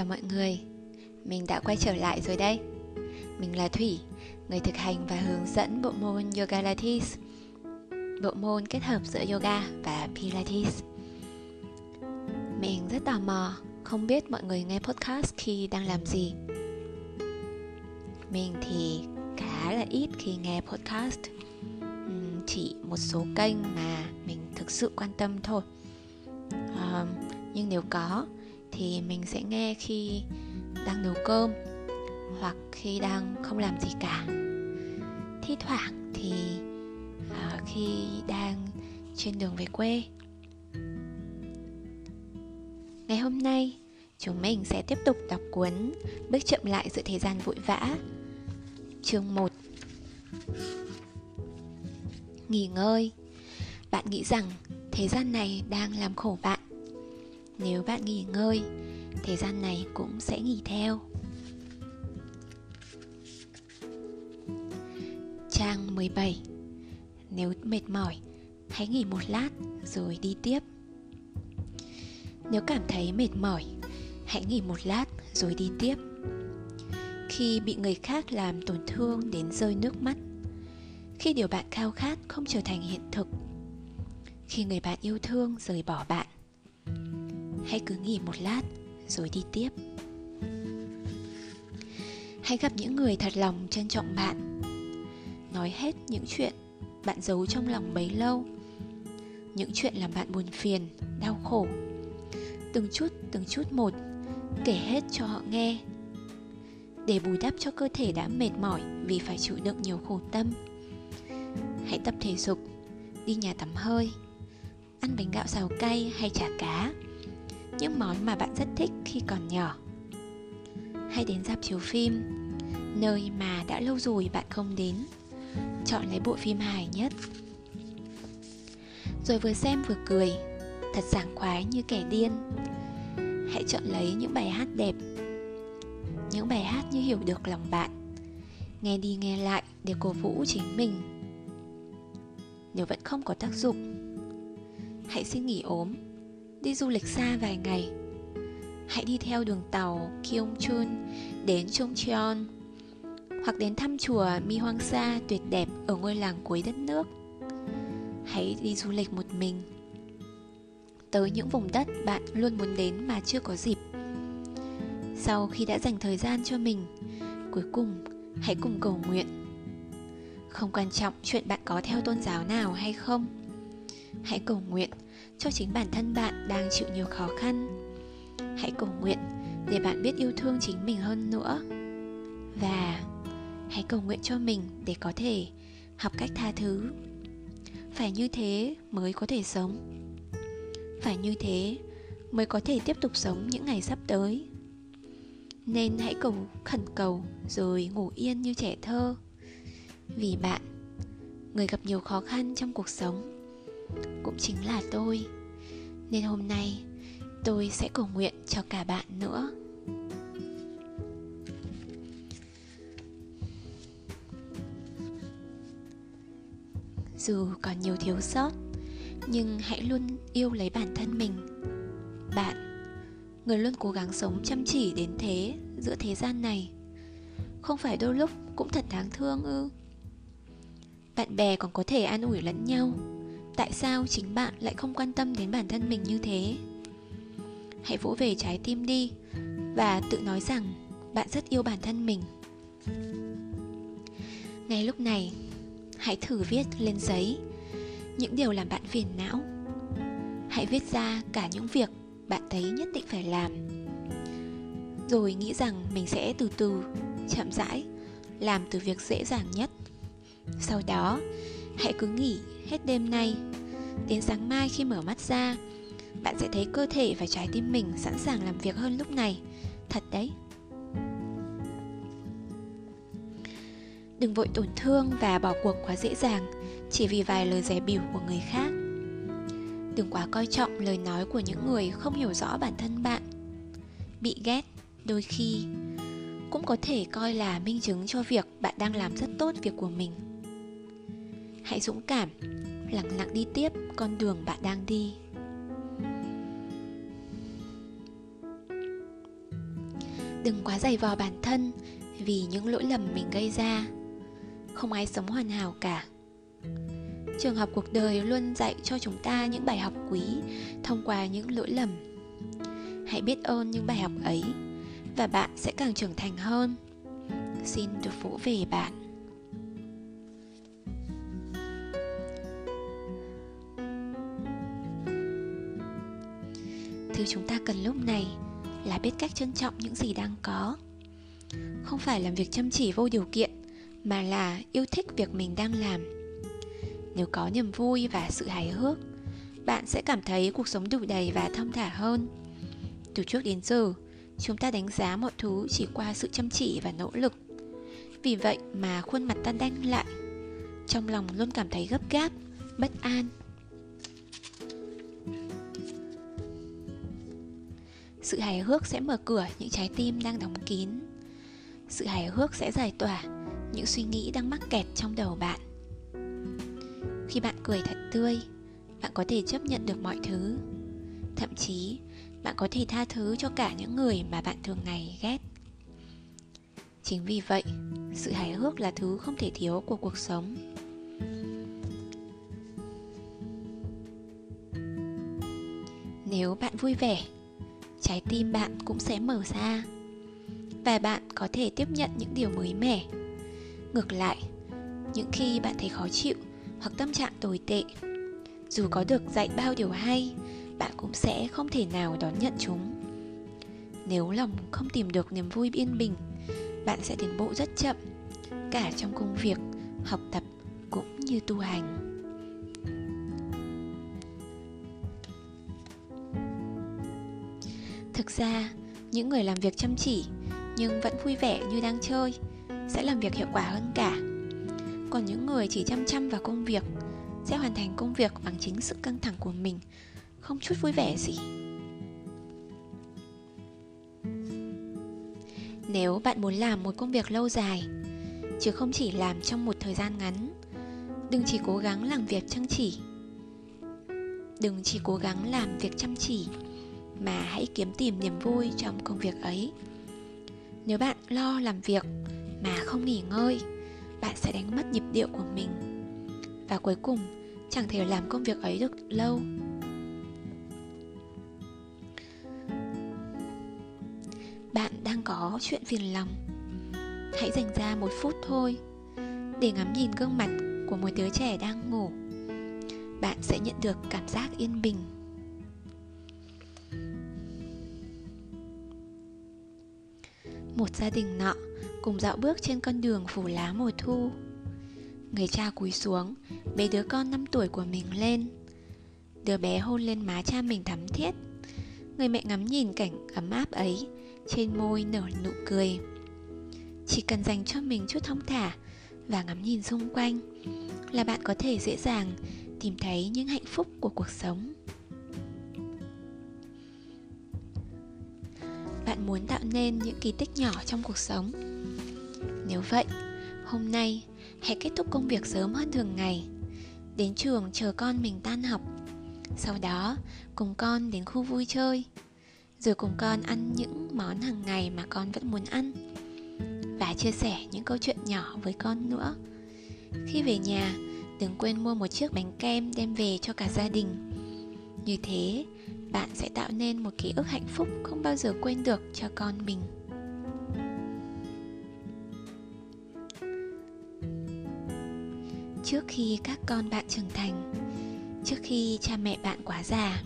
Chào mọi người, mình đã quay trở lại rồi đây. Mình là Thủy, người thực hành và hướng dẫn bộ môn Yoga Pilates. Bộ môn kết hợp giữa yoga và Pilates. Mình rất tò mò, không biết mọi người nghe podcast khi đang làm gì. Mình thì khá là ít khi nghe podcast. Chỉ một số kênh mà mình thực sự quan tâm thôi. À, Nhưng nếu có thì mình sẽ nghe khi đang nấu cơm hoặc khi đang không làm gì cả. Thi thoảng thì uh, khi đang trên đường về quê ngày hôm nay chúng mình sẽ tiếp tục đọc cuốn bước chậm lại giữa thời gian vội vã chương 1 nghỉ ngơi. Bạn nghĩ rằng thế gian này đang làm khổ bạn nếu bạn nghỉ ngơi, thời gian này cũng sẽ nghỉ theo. Trang 17 Nếu mệt mỏi, hãy nghỉ một lát rồi đi tiếp. Nếu cảm thấy mệt mỏi, hãy nghỉ một lát rồi đi tiếp. Khi bị người khác làm tổn thương đến rơi nước mắt, khi điều bạn khao khát không trở thành hiện thực, khi người bạn yêu thương rời bỏ bạn, hãy cứ nghỉ một lát, rồi đi tiếp. Hãy gặp những người thật lòng trân trọng bạn. Nói hết những chuyện bạn giấu trong lòng bấy lâu. Những chuyện làm bạn buồn phiền, đau khổ. Từng chút từng chút một, kể hết cho họ nghe. Để bù đắp cho cơ thể đã mệt mỏi vì phải chịu đựng nhiều khổ tâm. Hãy tập thể dục, đi nhà tắm hơi, ăn bánh gạo xào cay hay chả cá những món mà bạn rất thích khi còn nhỏ. Hay đến dạp chiếu phim, nơi mà đã lâu rồi bạn không đến. Chọn lấy bộ phim hài nhất. Rồi vừa xem vừa cười, thật sảng khoái như kẻ điên. Hãy chọn lấy những bài hát đẹp, những bài hát như hiểu được lòng bạn. Nghe đi nghe lại để cổ vũ chính mình. Nếu vẫn không có tác dụng, hãy xin nghỉ ốm đi du lịch xa vài ngày hãy đi theo đường tàu Kyongchun đến Chongcheon hoặc đến thăm chùa Mi Hoang Sa tuyệt đẹp ở ngôi làng cuối đất nước. Hãy đi du lịch một mình tới những vùng đất bạn luôn muốn đến mà chưa có dịp. Sau khi đã dành thời gian cho mình, cuối cùng hãy cùng cầu nguyện. Không quan trọng chuyện bạn có theo tôn giáo nào hay không. Hãy cầu nguyện cho chính bản thân bạn đang chịu nhiều khó khăn. Hãy cầu nguyện để bạn biết yêu thương chính mình hơn nữa. Và hãy cầu nguyện cho mình để có thể học cách tha thứ. Phải như thế mới có thể sống. Phải như thế mới có thể tiếp tục sống những ngày sắp tới. Nên hãy cầu khẩn cầu rồi ngủ yên như trẻ thơ. Vì bạn, người gặp nhiều khó khăn trong cuộc sống cũng chính là tôi. Nên hôm nay, tôi sẽ cầu nguyện cho cả bạn nữa. Dù còn nhiều thiếu sót, nhưng hãy luôn yêu lấy bản thân mình. Bạn, người luôn cố gắng sống chăm chỉ đến thế, giữa thế gian này. Không phải đôi lúc cũng thật đáng thương ư? Bạn bè còn có thể an ủi lẫn nhau tại sao chính bạn lại không quan tâm đến bản thân mình như thế? Hãy vỗ về trái tim đi và tự nói rằng bạn rất yêu bản thân mình. Ngay lúc này, hãy thử viết lên giấy những điều làm bạn phiền não. Hãy viết ra cả những việc bạn thấy nhất định phải làm. Rồi nghĩ rằng mình sẽ từ từ, chậm rãi làm từ việc dễ dàng nhất. Sau đó, hãy cứ nghỉ hết đêm nay. Đến sáng mai khi mở mắt ra, Bạn sẽ thấy cơ thể và trái tim mình sẵn sàng làm việc hơn lúc này. Thật đấy. Đừng vội tổn thương và bỏ cuộc quá dễ dàng Chỉ vì vài lời rẻ biểu của người khác. Đừng quá coi trọng lời nói của những người không hiểu rõ bản thân bạn. Bị ghét đôi khi cũng có thể coi là minh chứng cho việc bạn đang làm rất tốt việc của mình hãy dũng cảm, lặng lặng đi tiếp con đường bạn đang đi. Đừng quá dày vò bản thân vì những lỗi lầm mình gây ra. Không ai sống hoàn hảo cả. Trường học cuộc đời luôn dạy cho chúng ta những bài học quý thông qua những lỗi lầm. Hãy biết ơn những bài học ấy và bạn sẽ càng trưởng thành hơn. Xin được vỗ về bạn. Chúng ta cần lúc này là biết cách trân trọng những gì đang có. Không phải làm việc chăm chỉ vô điều kiện, mà là yêu thích việc mình đang làm. Nếu có niềm vui và sự hài hước, bạn sẽ cảm thấy cuộc sống đủ đầy và thông thả hơn. Từ trước đến giờ, chúng ta đánh giá mọi thứ chỉ qua sự chăm chỉ và nỗ lực. Vì vậy mà khuôn mặt ta đanh lại, trong lòng luôn cảm thấy gấp gáp, bất an. Sự hài hước sẽ mở cửa những trái tim đang đóng kín. Sự hài hước sẽ giải tỏa những suy nghĩ đang mắc kẹt trong đầu bạn. Khi bạn cười thật tươi, bạn có thể chấp nhận được mọi thứ. Thậm chí, bạn có thể tha thứ cho cả những người mà bạn thường ngày ghét. Chính vì vậy, sự hài hước là thứ không thể thiếu của cuộc sống. Nếu bạn vui vẻ trái tim bạn cũng sẽ mở ra và bạn có thể tiếp nhận những điều mới mẻ. Ngược lại, những khi bạn thấy khó chịu hoặc tâm trạng tồi tệ, dù có được dạy bao điều hay, bạn cũng sẽ không thể nào đón nhận chúng. Nếu lòng không tìm được niềm vui yên bình, bạn sẽ tiến bộ rất chậm, cả trong công việc, học tập cũng như tu hành. Thực ra, những người làm việc chăm chỉ nhưng vẫn vui vẻ như đang chơi sẽ làm việc hiệu quả hơn cả. Còn những người chỉ chăm chăm vào công việc sẽ hoàn thành công việc bằng chính sự căng thẳng của mình, không chút vui vẻ gì. Nếu bạn muốn làm một công việc lâu dài, chứ không chỉ làm trong một thời gian ngắn, đừng chỉ cố gắng làm việc chăm chỉ. Đừng chỉ cố gắng làm việc chăm chỉ mà hãy kiếm tìm niềm vui trong công việc ấy. Nếu bạn lo làm việc mà không nghỉ ngơi, bạn sẽ đánh mất nhịp điệu của mình. Và cuối cùng, chẳng thể làm công việc ấy được lâu. Bạn đang có chuyện phiền lòng. Hãy dành ra một phút thôi để ngắm nhìn gương mặt của một đứa trẻ đang ngủ. Bạn sẽ nhận được cảm giác yên bình. Một gia đình nọ cùng dạo bước trên con đường phủ lá mùa thu. Người cha cúi xuống, bế đứa con 5 tuổi của mình lên. Đứa bé hôn lên má cha mình thắm thiết. Người mẹ ngắm nhìn cảnh ấm áp ấy, trên môi nở nụ cười. Chỉ cần dành cho mình chút thông thả và ngắm nhìn xung quanh là bạn có thể dễ dàng tìm thấy những hạnh phúc của cuộc sống. Bạn muốn tạo nên những kỳ tích nhỏ trong cuộc sống. Nếu vậy, hôm nay, hãy kết thúc công việc sớm hơn thường ngày. Đến trường chờ con mình tan học. Sau đó, cùng con đến khu vui chơi. Rồi cùng con ăn những món hàng ngày mà con vẫn muốn ăn. Và chia sẻ những câu chuyện nhỏ với con nữa. Khi về nhà, đừng quên mua một chiếc bánh kem đem về cho cả gia đình. Như thế bạn sẽ tạo nên một ký ức hạnh phúc không bao giờ quên được cho con mình. Trước khi các con bạn trưởng thành, trước khi cha mẹ bạn quá già,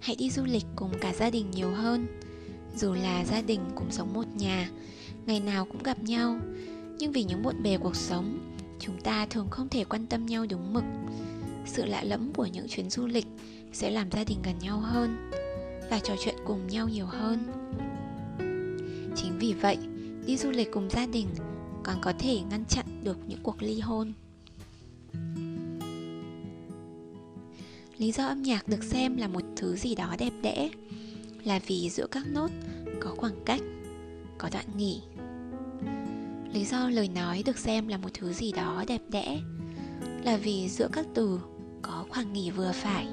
hãy đi du lịch cùng cả gia đình nhiều hơn. Dù là gia đình cùng sống một nhà, ngày nào cũng gặp nhau. Nhưng vì những bộn bề cuộc sống, chúng ta thường không thể quan tâm nhau đúng mực. Sự lạ lẫm của những chuyến du lịch sẽ làm gia đình gần nhau hơn và trò chuyện cùng nhau nhiều hơn. Chính vì vậy, đi du lịch cùng gia đình còn có thể ngăn chặn được những cuộc ly hôn. Lý do âm nhạc được xem là một thứ gì đó đẹp đẽ, là vì giữa các nốt có khoảng cách, có đoạn nghỉ. Lý do lời nói được xem là một thứ gì đó đẹp đẽ, là vì giữa các từ có khoảng nghỉ vừa phải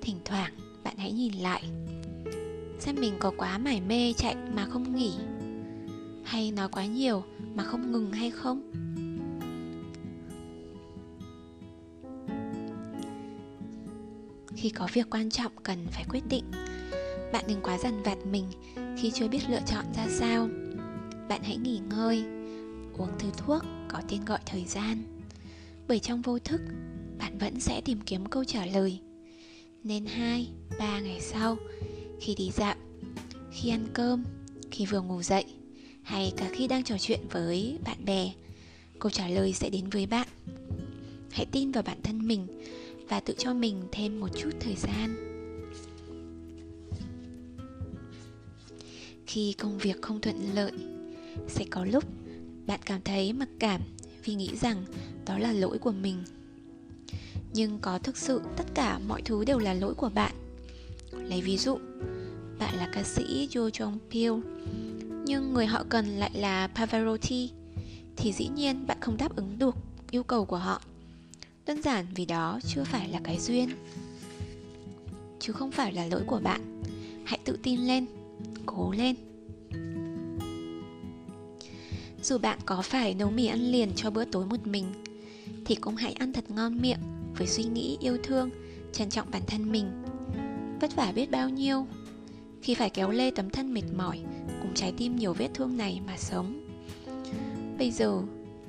thỉnh thoảng, bạn hãy nhìn lại. Xem mình có quá mải mê chạy mà không nghỉ, hay nói quá nhiều mà không ngừng hay không? Khi có việc quan trọng cần phải quyết định, bạn đừng quá dằn vặt mình khi chưa biết lựa chọn ra sao. Bạn hãy nghỉ ngơi, uống thứ thuốc có tên gọi thời gian. Bởi trong vô thức, bạn vẫn sẽ tìm kiếm câu trả lời nên hai, ba ngày sau, khi đi dạo, khi ăn cơm, khi vừa ngủ dậy, hay cả khi đang trò chuyện với bạn bè, câu trả lời sẽ đến với bạn. Hãy tin vào bản thân mình và tự cho mình thêm một chút thời gian. Khi công việc không thuận lợi, sẽ có lúc bạn cảm thấy mặc cảm vì nghĩ rằng đó là lỗi của mình nhưng có thực sự tất cả mọi thứ đều là lỗi của bạn. Lấy ví dụ, bạn là ca sĩ Jo Jong Pil nhưng người họ cần lại là Pavarotti, thì dĩ nhiên bạn không đáp ứng được yêu cầu của họ. Đơn giản vì đó chưa phải là cái duyên, chứ không phải là lỗi của bạn. Hãy tự tin lên, cố lên. Dù bạn có phải nấu mì ăn liền cho bữa tối một mình, thì cũng hãy ăn thật ngon miệng với suy nghĩ, yêu thương, trân trọng bản thân mình. Vất vả biết bao nhiêu. Khi phải kéo lê tấm thân mệt mỏi cùng trái tim nhiều vết thương này mà sống. Bây giờ,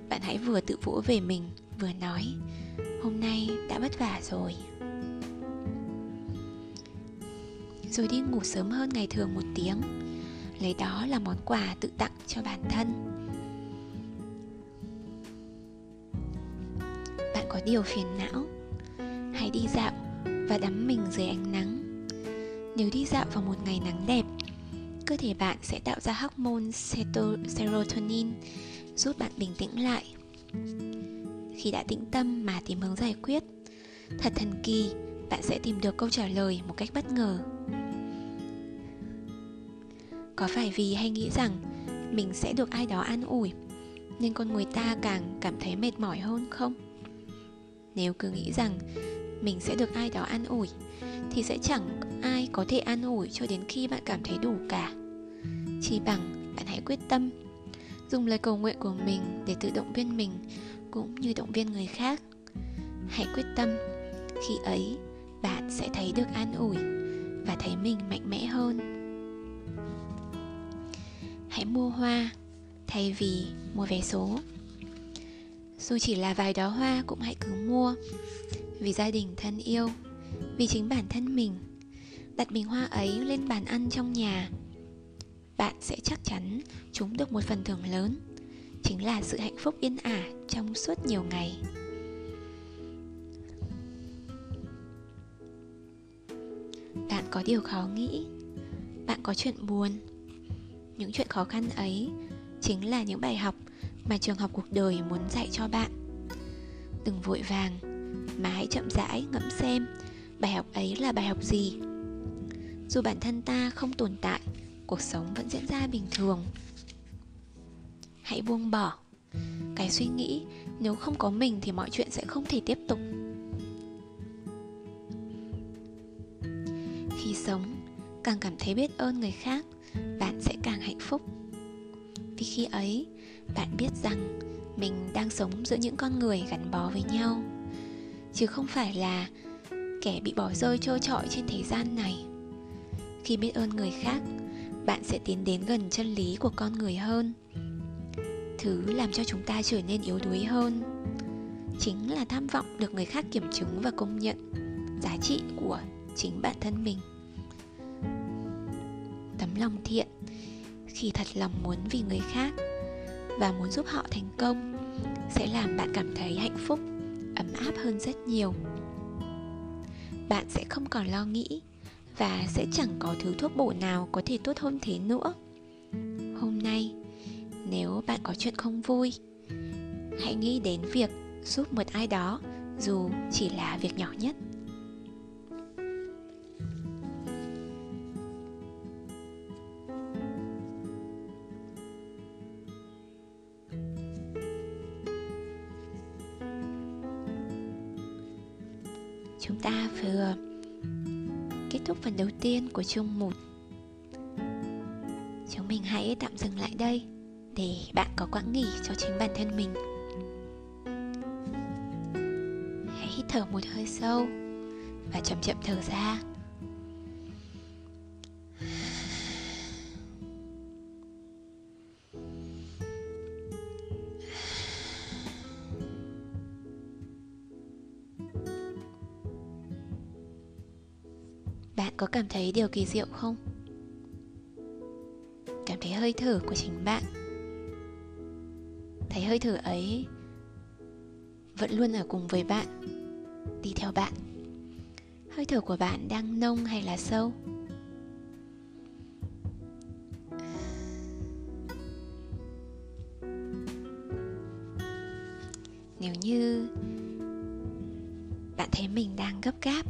bạn hãy vừa tự vỗ về mình, vừa nói, hôm nay đã vất vả rồi. Rồi đi ngủ sớm hơn ngày thường một tiếng. Lấy đó là món quà tự tặng cho bản thân. Bạn có điều phiền não đi dạo và đắm mình dưới ánh nắng. Nếu đi dạo vào một ngày nắng đẹp, cơ thể bạn sẽ tạo ra hormone serotonin giúp bạn bình tĩnh lại. Khi đã tĩnh tâm mà tìm hướng giải quyết, thật thần kỳ, bạn sẽ tìm được câu trả lời một cách bất ngờ. Có phải vì hay nghĩ rằng mình sẽ được ai đó an ủi, nên con người ta càng cảm thấy mệt mỏi hơn không? Nếu cứ nghĩ rằng mình sẽ được ai đó an ủi, thì sẽ chẳng ai có thể an ủi cho đến khi bạn cảm thấy đủ cả. Chỉ bằng bạn hãy quyết tâm, dùng lời cầu nguyện của mình để tự động viên mình cũng như động viên người khác. Hãy quyết tâm, khi ấy bạn sẽ thấy được an ủi và thấy mình mạnh mẽ hơn. Hãy mua hoa thay vì mua vé số. Dù chỉ là vài đóa hoa cũng hãy cứ mua vì gia đình thân yêu, vì chính bản thân mình. Đặt bình hoa ấy lên bàn ăn trong nhà, bạn sẽ chắc chắn chúng được một phần thưởng lớn. Chính là sự hạnh phúc yên ả trong suốt nhiều ngày. Bạn có điều khó nghĩ, bạn có chuyện buồn. Những chuyện khó khăn ấy chính là những bài học mà trường học cuộc đời muốn dạy cho bạn. Đừng vội vàng mà hãy chậm rãi ngẫm xem, bài học ấy là bài học gì? Dù bản thân ta không tồn tại, cuộc sống vẫn diễn ra bình thường. Hãy buông bỏ. Cái suy nghĩ, nếu không có mình thì mọi chuyện sẽ không thể tiếp tục. Khi sống, càng cảm thấy biết ơn người khác, bạn sẽ càng hạnh phúc. Vì khi ấy, bạn biết rằng mình đang sống giữa những con người gắn bó với nhau chứ không phải là kẻ bị bỏ rơi trơ trọi trên thế gian này. Khi biết ơn người khác, bạn sẽ tiến đến gần chân lý của con người hơn. Thứ làm cho chúng ta trở nên yếu đuối hơn chính là tham vọng được người khác kiểm chứng và công nhận giá trị của chính bản thân mình. Tấm lòng thiện, khi thật lòng muốn vì người khác và muốn giúp họ thành công, sẽ làm bạn cảm thấy hạnh phúc ấm áp hơn rất nhiều. Bạn sẽ không còn lo nghĩ và sẽ chẳng có thứ thuốc bổ nào có thể tốt hơn thế nữa. Hôm nay, nếu bạn có chuyện không vui, hãy nghĩ đến việc giúp một ai đó dù chỉ là việc nhỏ nhất. Chúng ta vừa kết thúc phần đầu tiên của chương 1 chúng mình hãy tạm dừng lại đây để bạn có quãng nghỉ cho chính bản thân mình. Hãy hít thở một hơi sâu và chậm chậm thở ra. Bạn có cảm thấy điều kỳ diệu không? Cảm thấy hơi thở của chính bạn. Thấy hơi thở ấy vẫn luôn ở cùng với bạn, đi theo bạn. Hơi thở của bạn đang nông hay là sâu? Nếu như bạn thấy mình đang gấp gáp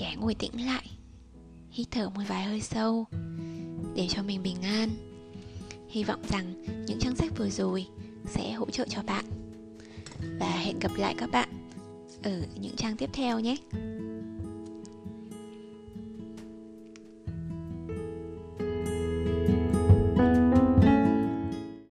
thì ngồi tĩnh lại. Hít thở một vài hơi sâu để cho mình bình an. Hy vọng rằng những trang sách vừa rồi sẽ hỗ trợ cho bạn. Và hẹn gặp lại các bạn ở những trang tiếp theo nhé.